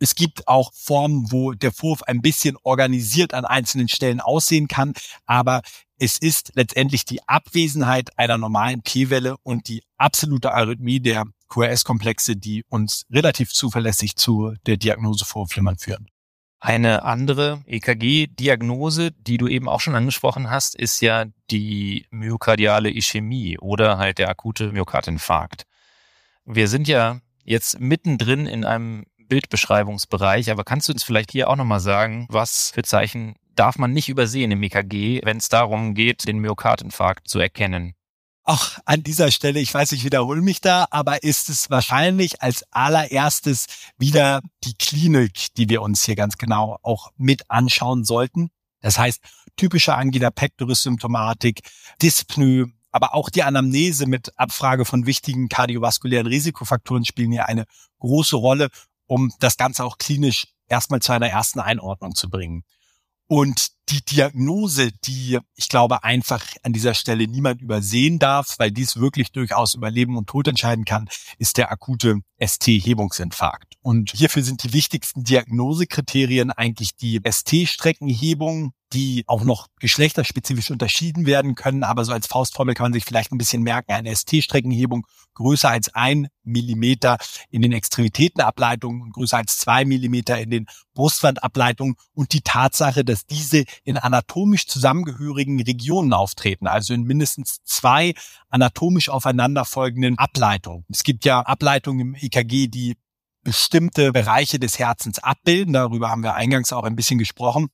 es gibt auch Formen, wo der Vorwurf ein bisschen organisiert an einzelnen Stellen aussehen kann, aber es ist letztendlich die Abwesenheit einer normalen P-Welle und die absolute Arrhythmie der QRS-Komplexe, die uns relativ zuverlässig zu der Diagnose Vorflimmern führen. Eine andere EKG-Diagnose, die du eben auch schon angesprochen hast, ist ja die myokardiale Ischämie oder halt der akute Myokardinfarkt. Wir sind ja jetzt mittendrin in einem Bildbeschreibungsbereich, aber kannst du uns vielleicht hier auch nochmal sagen, was für Zeichen darf man nicht übersehen im EKG, wenn es darum geht, den Myokardinfarkt zu erkennen? Auch an dieser Stelle, ich weiß, ich wiederhole mich da, aber ist es wahrscheinlich als allererstes wieder die Klinik, die wir uns hier ganz genau auch mit anschauen sollten. Das heißt, typische Angina pectoris Symptomatik, Dyspnoe, aber auch die Anamnese mit Abfrage von wichtigen kardiovaskulären Risikofaktoren spielen hier eine große Rolle um das Ganze auch klinisch erstmal zu einer ersten Einordnung zu bringen. Und die Diagnose, die ich glaube einfach an dieser Stelle niemand übersehen darf, weil dies wirklich durchaus über Leben und Tod entscheiden kann, ist der akute ST-Hebungsinfarkt. Und hierfür sind die wichtigsten Diagnosekriterien eigentlich die ST-Streckenhebung, die auch noch geschlechterspezifisch unterschieden werden können. Aber so als Faustformel kann man sich vielleicht ein bisschen merken, eine ST-Streckenhebung größer als ein Millimeter in den Extremitätenableitungen und größer als zwei Millimeter in den Brustwandableitungen und die Tatsache, dass diese in anatomisch zusammengehörigen Regionen auftreten, also in mindestens zwei anatomisch aufeinanderfolgenden Ableitungen. Es gibt ja Ableitungen im EKG, die bestimmte Bereiche des Herzens abbilden. Darüber haben wir eingangs auch ein bisschen gesprochen.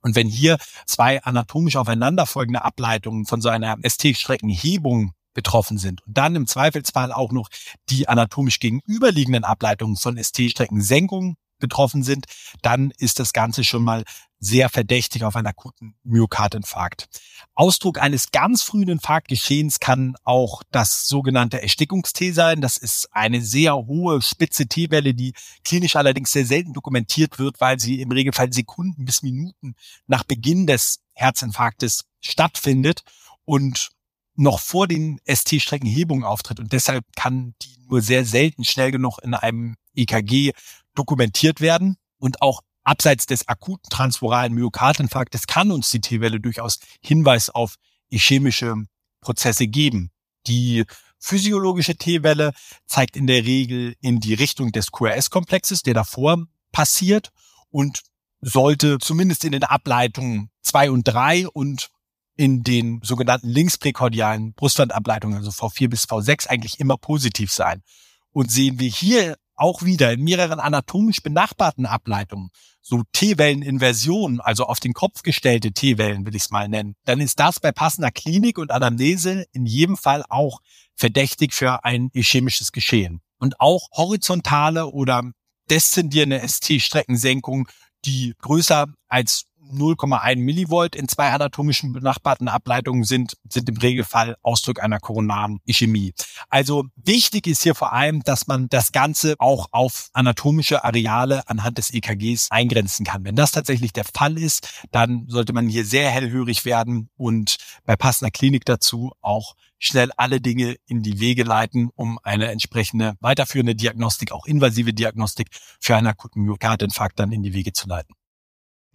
Und wenn hier zwei anatomisch aufeinanderfolgende Ableitungen von so einer ST-Streckenhebung betroffen sind und dann im Zweifelsfall auch noch die anatomisch gegenüberliegenden Ableitungen von ST-Streckensenkungen betroffen sind, dann ist das Ganze schon mal sehr verdächtig auf einen akuten Myokardinfarkt. Ausdruck eines ganz frühen Infarktgeschehens kann auch das sogenannte Erstickungst sein. Das ist eine sehr hohe spitze T-Welle, die klinisch allerdings sehr selten dokumentiert wird, weil sie im Regelfall Sekunden bis Minuten nach Beginn des Herzinfarktes stattfindet und noch vor den ST-Streckenhebungen auftritt und deshalb kann die nur sehr selten schnell genug in einem EKG dokumentiert werden und auch abseits des akuten transforalen Myokardinfarktes kann uns die T-Welle durchaus Hinweis auf ischämische Prozesse geben. Die physiologische T-Welle zeigt in der Regel in die Richtung des QRS-Komplexes, der davor passiert und sollte zumindest in den Ableitungen zwei und drei und in den sogenannten linkspräkordialen Brustwandableitungen, also V4 bis V6, eigentlich immer positiv sein. Und sehen wir hier auch wieder in mehreren anatomisch benachbarten Ableitungen, so T-Welleninversionen, also auf den Kopf gestellte T-Wellen, will ich es mal nennen, dann ist das bei passender Klinik und Anamnese in jedem Fall auch verdächtig für ein ischämisches Geschehen. Und auch horizontale oder deszendierende ST-Streckensenkung, die größer als 0,1 Millivolt in zwei anatomischen benachbarten Ableitungen sind, sind im Regelfall Ausdruck einer koronaren Ischämie. Also wichtig ist hier vor allem, dass man das Ganze auch auf anatomische Areale anhand des EKGs eingrenzen kann. Wenn das tatsächlich der Fall ist, dann sollte man hier sehr hellhörig werden und bei passender Klinik dazu auch schnell alle Dinge in die Wege leiten, um eine entsprechende weiterführende Diagnostik, auch invasive Diagnostik für einen akuten Myokardinfarkt dann in die Wege zu leiten.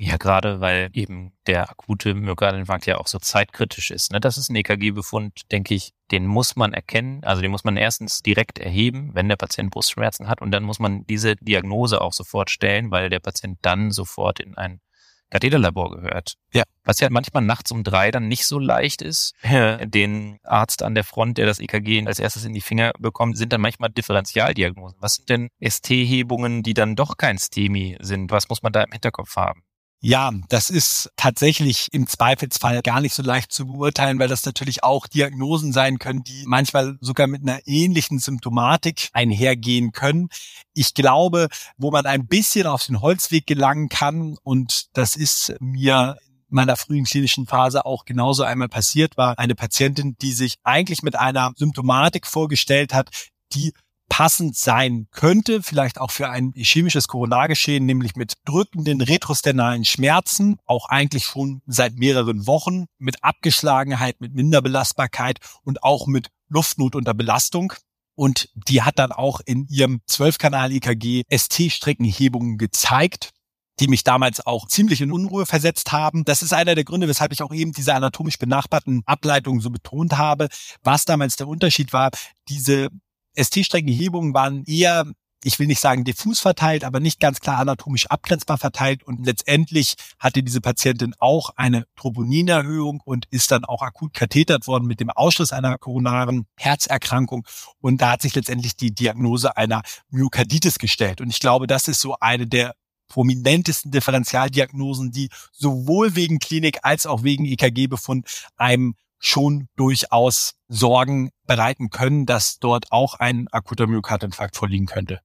Ja, gerade weil eben der akute Myokardinfarkt ja auch so zeitkritisch ist. Ne? Das ist ein EKG-Befund, denke ich, den muss man erkennen. Also den muss man erstens direkt erheben, wenn der Patient Brustschmerzen hat. Und dann muss man diese Diagnose auch sofort stellen, weil der Patient dann sofort in ein Katheterlabor gehört. Ja. Was ja manchmal nachts um drei dann nicht so leicht ist. Den Arzt an der Front, der das EKG als erstes in die Finger bekommt, sind dann manchmal Differentialdiagnosen. Was sind denn ST-Hebungen, die dann doch kein STEMI sind? Was muss man da im Hinterkopf haben? Ja, das ist tatsächlich im Zweifelsfall gar nicht so leicht zu beurteilen, weil das natürlich auch Diagnosen sein können, die manchmal sogar mit einer ähnlichen Symptomatik einhergehen können. Ich glaube, wo man ein bisschen auf den Holzweg gelangen kann, und das ist mir meiner frühen klinischen Phase auch genauso einmal passiert war. Eine Patientin, die sich eigentlich mit einer Symptomatik vorgestellt hat, die passend sein könnte, vielleicht auch für ein chemisches Koronargeschehen, nämlich mit drückenden retrosternalen Schmerzen, auch eigentlich schon seit mehreren Wochen, mit Abgeschlagenheit, mit Minderbelastbarkeit und auch mit Luftnot unter Belastung. Und die hat dann auch in ihrem 12-Kanal-EKG ST-Streckenhebungen gezeigt die mich damals auch ziemlich in Unruhe versetzt haben. Das ist einer der Gründe, weshalb ich auch eben diese anatomisch benachbarten Ableitungen so betont habe. Was damals der Unterschied war, diese ST-Streckenhebungen waren eher ich will nicht sagen diffus verteilt, aber nicht ganz klar anatomisch abgrenzbar verteilt. Und letztendlich hatte diese Patientin auch eine Troponinerhöhung und ist dann auch akut kathetert worden mit dem Ausschluss einer koronaren Herzerkrankung. Und da hat sich letztendlich die Diagnose einer Myokarditis gestellt. Und ich glaube, das ist so eine der prominentesten Differentialdiagnosen, die sowohl wegen Klinik als auch wegen EKG-Befund einem schon durchaus Sorgen bereiten können, dass dort auch ein akuter Myokardinfarkt vorliegen könnte.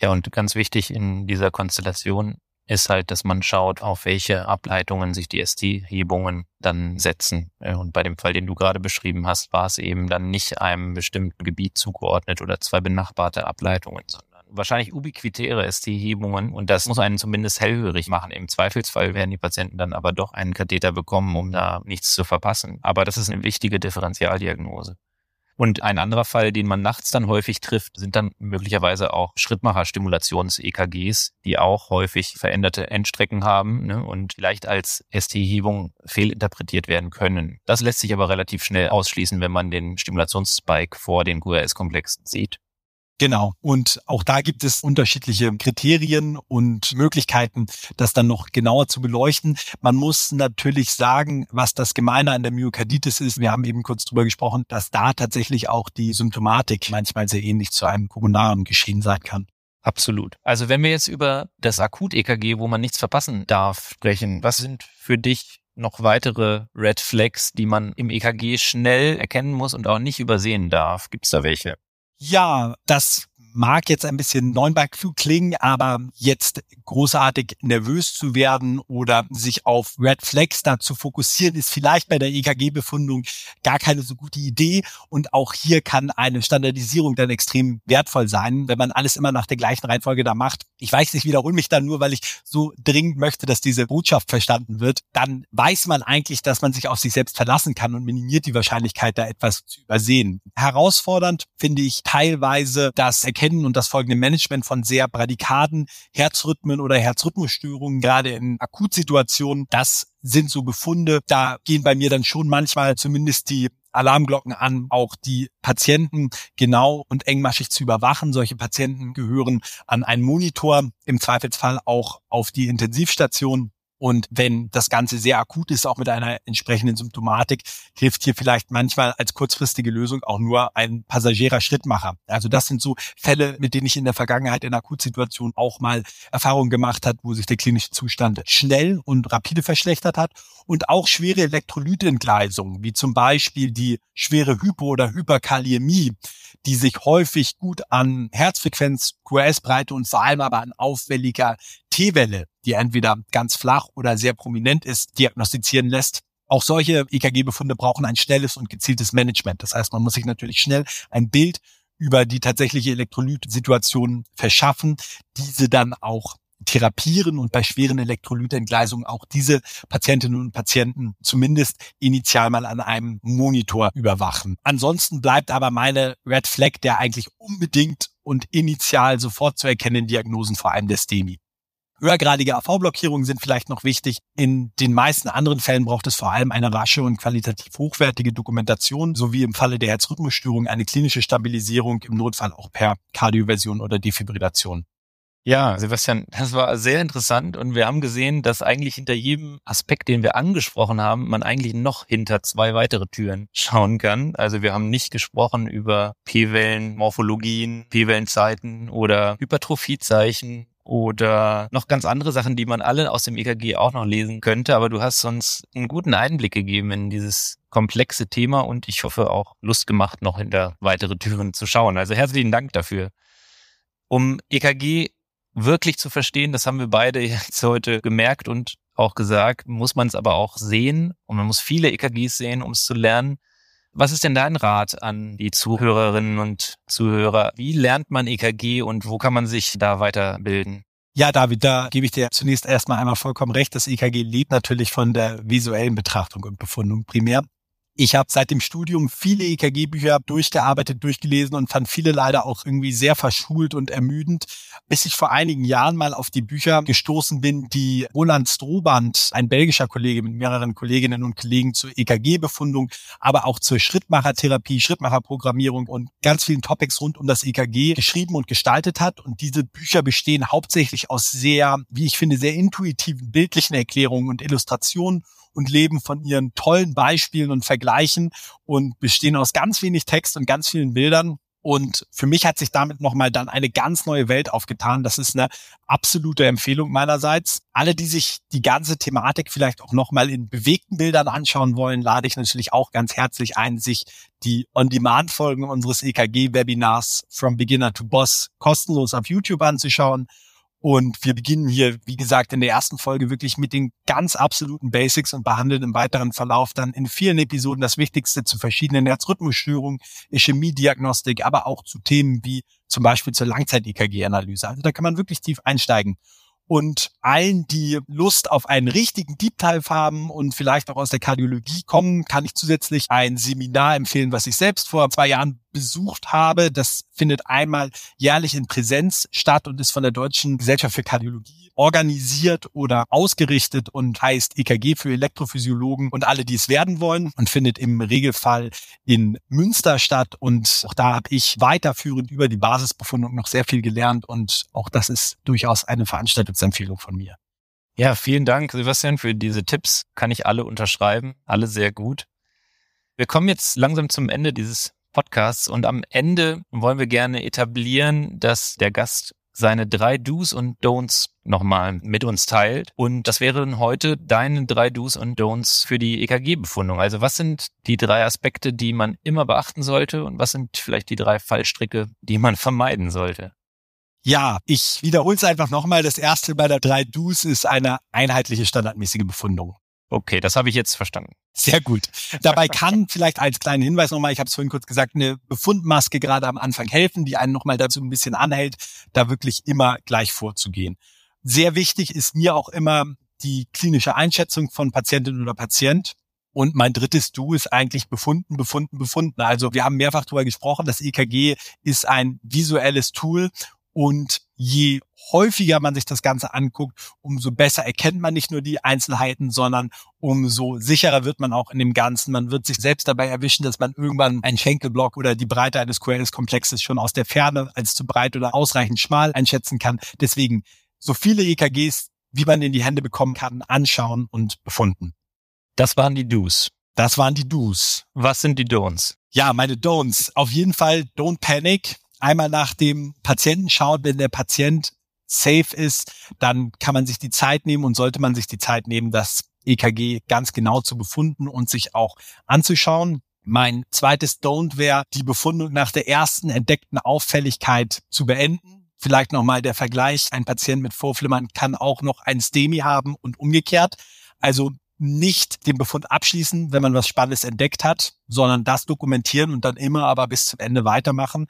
Ja, und ganz wichtig in dieser Konstellation ist halt, dass man schaut, auf welche Ableitungen sich die ST-Hebungen dann setzen. Und bei dem Fall, den du gerade beschrieben hast, war es eben dann nicht einem bestimmten Gebiet zugeordnet oder zwei benachbarte Ableitungen, sondern wahrscheinlich ubiquitäre ST-Hebungen und das muss einen zumindest hellhörig machen. Im Zweifelsfall werden die Patienten dann aber doch einen Katheter bekommen, um da nichts zu verpassen. Aber das ist eine wichtige Differentialdiagnose. Und ein anderer Fall, den man nachts dann häufig trifft, sind dann möglicherweise auch Schrittmacher-Stimulations-EKGs, die auch häufig veränderte Endstrecken haben ne, und vielleicht als ST-Hebung fehlinterpretiert werden können. Das lässt sich aber relativ schnell ausschließen, wenn man den Stimulationsspike vor den QRS-Komplexen sieht. Genau. Und auch da gibt es unterschiedliche Kriterien und Möglichkeiten, das dann noch genauer zu beleuchten. Man muss natürlich sagen, was das Gemeine an der Myokarditis ist. Wir haben eben kurz drüber gesprochen, dass da tatsächlich auch die Symptomatik manchmal sehr ähnlich zu einem koronaren Geschehen sein kann. Absolut. Also wenn wir jetzt über das Akut-EKG, wo man nichts verpassen darf, sprechen, was sind für dich noch weitere Red Flags, die man im EKG schnell erkennen muss und auch nicht übersehen darf? Gibt es da welche? Ja, das mag jetzt ein bisschen Neunbergflug klingen, aber jetzt großartig nervös zu werden oder sich auf Red Flags da zu fokussieren, ist vielleicht bei der EKG-Befundung gar keine so gute Idee. Und auch hier kann eine Standardisierung dann extrem wertvoll sein, wenn man alles immer nach der gleichen Reihenfolge da macht. Ich weiß nicht, wiederhole mich dann nur, weil ich so dringend möchte, dass diese Botschaft verstanden wird. Dann weiß man eigentlich, dass man sich auf sich selbst verlassen kann und minimiert die Wahrscheinlichkeit, da etwas zu übersehen. Herausfordernd finde ich teilweise das Erkennen Erkennen und das folgende Management von sehr Bradikaden, Herzrhythmen oder Herzrhythmusstörungen, gerade in Akutsituationen, das sind so Befunde. Da gehen bei mir dann schon manchmal zumindest die Alarmglocken an, auch die Patienten genau und engmaschig zu überwachen. Solche Patienten gehören an einen Monitor, im Zweifelsfall auch auf die Intensivstation. Und wenn das Ganze sehr akut ist, auch mit einer entsprechenden Symptomatik, hilft hier vielleicht manchmal als kurzfristige Lösung auch nur ein passagierer Schrittmacher. Also das sind so Fälle, mit denen ich in der Vergangenheit in Akutsituationen auch mal Erfahrungen gemacht hat, wo sich der klinische Zustand schnell und rapide verschlechtert hat und auch schwere Elektrolytentgleisungen, wie zum Beispiel die schwere Hypo- oder Hyperkaliämie, die sich häufig gut an Herzfrequenz, QRS-Breite und vor allem aber an auffälliger T-Welle, die entweder ganz flach oder sehr prominent ist, diagnostizieren lässt. Auch solche EKG-Befunde brauchen ein schnelles und gezieltes Management. Das heißt, man muss sich natürlich schnell ein Bild über die tatsächliche Elektrolytsituation verschaffen, diese dann auch therapieren und bei schweren Elektrolytentgleisungen auch diese Patientinnen und Patienten zumindest initial mal an einem Monitor überwachen. Ansonsten bleibt aber meine Red Flag der eigentlich unbedingt und initial sofort zu erkennenden Diagnosen, vor allem der STEMI. Höhergradige AV-Blockierungen sind vielleicht noch wichtig. In den meisten anderen Fällen braucht es vor allem eine rasche und qualitativ hochwertige Dokumentation sowie im Falle der Herzrhythmusstörung eine klinische Stabilisierung, im Notfall auch per Kardioversion oder Defibrillation. Ja, Sebastian, das war sehr interessant und wir haben gesehen, dass eigentlich hinter jedem Aspekt, den wir angesprochen haben, man eigentlich noch hinter zwei weitere Türen schauen kann. Also wir haben nicht gesprochen über P-Wellen, Morphologien, P-Wellenzeiten oder Hypertrophiezeichen oder noch ganz andere Sachen, die man alle aus dem EKG auch noch lesen könnte. Aber du hast uns einen guten Einblick gegeben in dieses komplexe Thema und ich hoffe auch Lust gemacht, noch hinter weitere Türen zu schauen. Also herzlichen Dank dafür. Um EKG wirklich zu verstehen, das haben wir beide <laughs> jetzt heute gemerkt und auch gesagt, muss man es aber auch sehen und man muss viele EKGs sehen, um es zu lernen. Was ist denn dein Rat an die Zuhörerinnen und Zuhörer? Wie lernt man EKG und wo kann man sich da weiterbilden? Ja, David, da gebe ich dir zunächst erstmal einmal vollkommen recht. Das EKG lebt natürlich von der visuellen Betrachtung und Befundung primär. Ich habe seit dem Studium viele EKG-Bücher durchgearbeitet, durchgelesen und fand viele leider auch irgendwie sehr verschult und ermüdend, bis ich vor einigen Jahren mal auf die Bücher gestoßen bin, die Roland Stroband, ein belgischer Kollege mit mehreren Kolleginnen und Kollegen zur EKG-Befundung, aber auch zur Schrittmachertherapie, Schrittmacherprogrammierung und ganz vielen Topics rund um das EKG geschrieben und gestaltet hat. Und diese Bücher bestehen hauptsächlich aus sehr, wie ich finde, sehr intuitiven bildlichen Erklärungen und Illustrationen und leben von ihren tollen Beispielen und Vergleichen und bestehen aus ganz wenig Text und ganz vielen Bildern. Und für mich hat sich damit nochmal dann eine ganz neue Welt aufgetan. Das ist eine absolute Empfehlung meinerseits. Alle, die sich die ganze Thematik vielleicht auch nochmal in bewegten Bildern anschauen wollen, lade ich natürlich auch ganz herzlich ein, sich die On-Demand-Folgen unseres EKG-Webinars From Beginner to Boss kostenlos auf YouTube anzuschauen. Und wir beginnen hier, wie gesagt, in der ersten Folge wirklich mit den ganz absoluten Basics und behandeln im weiteren Verlauf dann in vielen Episoden das Wichtigste zu verschiedenen Herzrhythmusstörungen, Ischämie-Diagnostik, aber auch zu Themen wie zum Beispiel zur Langzeit-EKG-Analyse. Also da kann man wirklich tief einsteigen. Und allen, die Lust auf einen richtigen Deep Dive haben und vielleicht auch aus der Kardiologie kommen, kann ich zusätzlich ein Seminar empfehlen, was ich selbst vor zwei Jahren besucht habe. Das findet einmal jährlich in Präsenz statt und ist von der Deutschen Gesellschaft für Kardiologie organisiert oder ausgerichtet und heißt EKG für Elektrophysiologen und alle, die es werden wollen und findet im Regelfall in Münster statt. Und auch da habe ich weiterführend über die Basisbefundung noch sehr viel gelernt und auch das ist durchaus eine Veranstaltungsempfehlung von mir. Ja, vielen Dank, Sebastian, für diese Tipps. Kann ich alle unterschreiben. Alle sehr gut. Wir kommen jetzt langsam zum Ende dieses Podcasts und am Ende wollen wir gerne etablieren, dass der Gast seine drei Do's und Don'ts nochmal mit uns teilt. Und das wären heute deine drei Do's und Don'ts für die EKG-Befundung. Also was sind die drei Aspekte, die man immer beachten sollte und was sind vielleicht die drei Fallstricke, die man vermeiden sollte? Ja, ich wiederhole es einfach nochmal. Das erste bei der drei Do's ist eine einheitliche standardmäßige Befundung. Okay, das habe ich jetzt verstanden. Sehr gut. Dabei kann <laughs> vielleicht als kleinen Hinweis nochmal, ich habe es vorhin kurz gesagt, eine Befundmaske gerade am Anfang helfen, die einen nochmal dazu ein bisschen anhält, da wirklich immer gleich vorzugehen. Sehr wichtig ist mir auch immer die klinische Einschätzung von Patientin oder Patient. Und mein drittes Du ist eigentlich befunden, befunden, befunden. Also wir haben mehrfach darüber gesprochen, das EKG ist ein visuelles Tool und je häufiger man sich das Ganze anguckt, umso besser erkennt man nicht nur die Einzelheiten, sondern umso sicherer wird man auch in dem Ganzen. Man wird sich selbst dabei erwischen, dass man irgendwann einen Schenkelblock oder die Breite eines QRS-Komplexes schon aus der Ferne als zu breit oder ausreichend schmal einschätzen kann. Deswegen so viele EKGs, wie man in die Hände bekommen kann, anschauen und befunden. Das waren die Do's. Das waren die Do's. Was sind die Don'ts? Ja, meine Don'ts. Auf jeden Fall don't panic einmal nach dem Patienten schaut, wenn der Patient safe ist, dann kann man sich die Zeit nehmen und sollte man sich die Zeit nehmen, das EKG ganz genau zu befunden und sich auch anzuschauen. Mein zweites Don't wäre, die Befundung nach der ersten entdeckten Auffälligkeit zu beenden. Vielleicht nochmal der Vergleich. Ein Patient mit Vorflimmern kann auch noch ein STEMI haben und umgekehrt. Also nicht den Befund abschließen, wenn man was Spannendes entdeckt hat, sondern das dokumentieren und dann immer aber bis zum Ende weitermachen.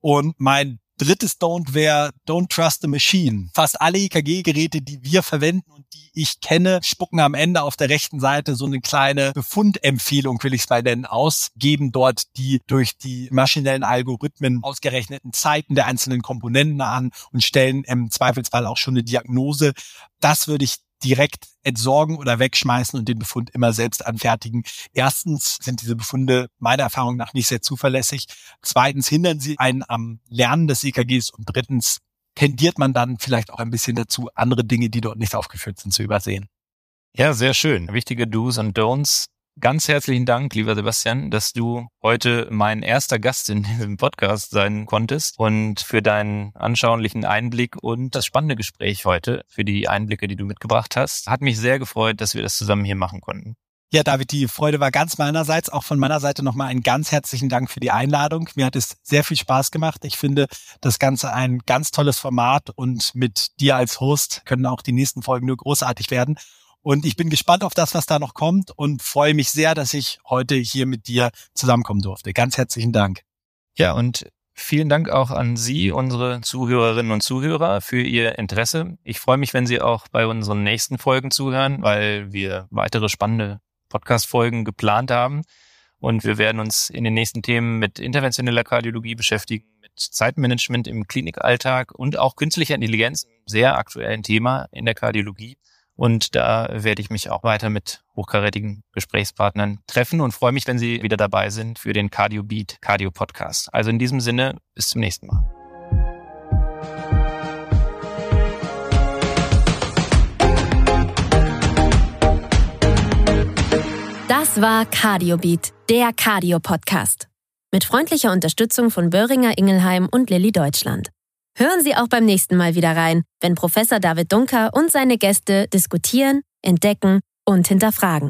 Und mein drittes Don't wäre Don't Trust the Machine. Fast alle EKG-Geräte, die wir verwenden und die ich kenne, spucken am Ende auf der rechten Seite so eine kleine Befundempfehlung, will ich es mal nennen, aus, geben dort die durch die maschinellen Algorithmen ausgerechneten Zeiten der einzelnen Komponenten an und stellen im Zweifelsfall auch schon eine Diagnose. Das würde ich direkt entsorgen oder wegschmeißen und den Befund immer selbst anfertigen. Erstens sind diese Befunde meiner Erfahrung nach nicht sehr zuverlässig. Zweitens hindern sie einen am Lernen des EKGs und drittens tendiert man dann vielleicht auch ein bisschen dazu, andere Dinge, die dort nicht aufgeführt sind, zu übersehen. Ja, sehr schön. Wichtige Do's und Don'ts. Ganz herzlichen Dank, lieber Sebastian, dass du heute mein erster Gast in diesem Podcast sein konntest und für deinen anschaulichen Einblick und das spannende Gespräch heute, für die Einblicke, die du mitgebracht hast. Hat mich sehr gefreut, dass wir das zusammen hier machen konnten. Ja, David, die Freude war ganz meinerseits. Auch von meiner Seite nochmal einen ganz herzlichen Dank für die Einladung. Mir hat es sehr viel Spaß gemacht. Ich finde das Ganze ein ganz tolles Format und mit dir als Host können auch die nächsten Folgen nur großartig werden. Und ich bin gespannt auf das, was da noch kommt und freue mich sehr, dass ich heute hier mit dir zusammenkommen durfte. Ganz herzlichen Dank. Ja, und vielen Dank auch an Sie, unsere Zuhörerinnen und Zuhörer, für Ihr Interesse. Ich freue mich, wenn Sie auch bei unseren nächsten Folgen zuhören, weil wir weitere spannende Podcast-Folgen geplant haben. Und wir werden uns in den nächsten Themen mit interventioneller Kardiologie beschäftigen, mit Zeitmanagement im Klinikalltag und auch künstlicher Intelligenz, sehr aktuellen Thema in der Kardiologie. Und da werde ich mich auch weiter mit hochkarätigen Gesprächspartnern treffen und freue mich, wenn Sie wieder dabei sind für den Cardio Beat Cardio Podcast. Also in diesem Sinne, bis zum nächsten Mal. Das war Cardio Beat, der Cardio Podcast. Mit freundlicher Unterstützung von Böhringer Ingelheim und Lilly Deutschland. Hören Sie auch beim nächsten Mal wieder rein, wenn Professor David Dunker und seine Gäste diskutieren, entdecken und hinterfragen.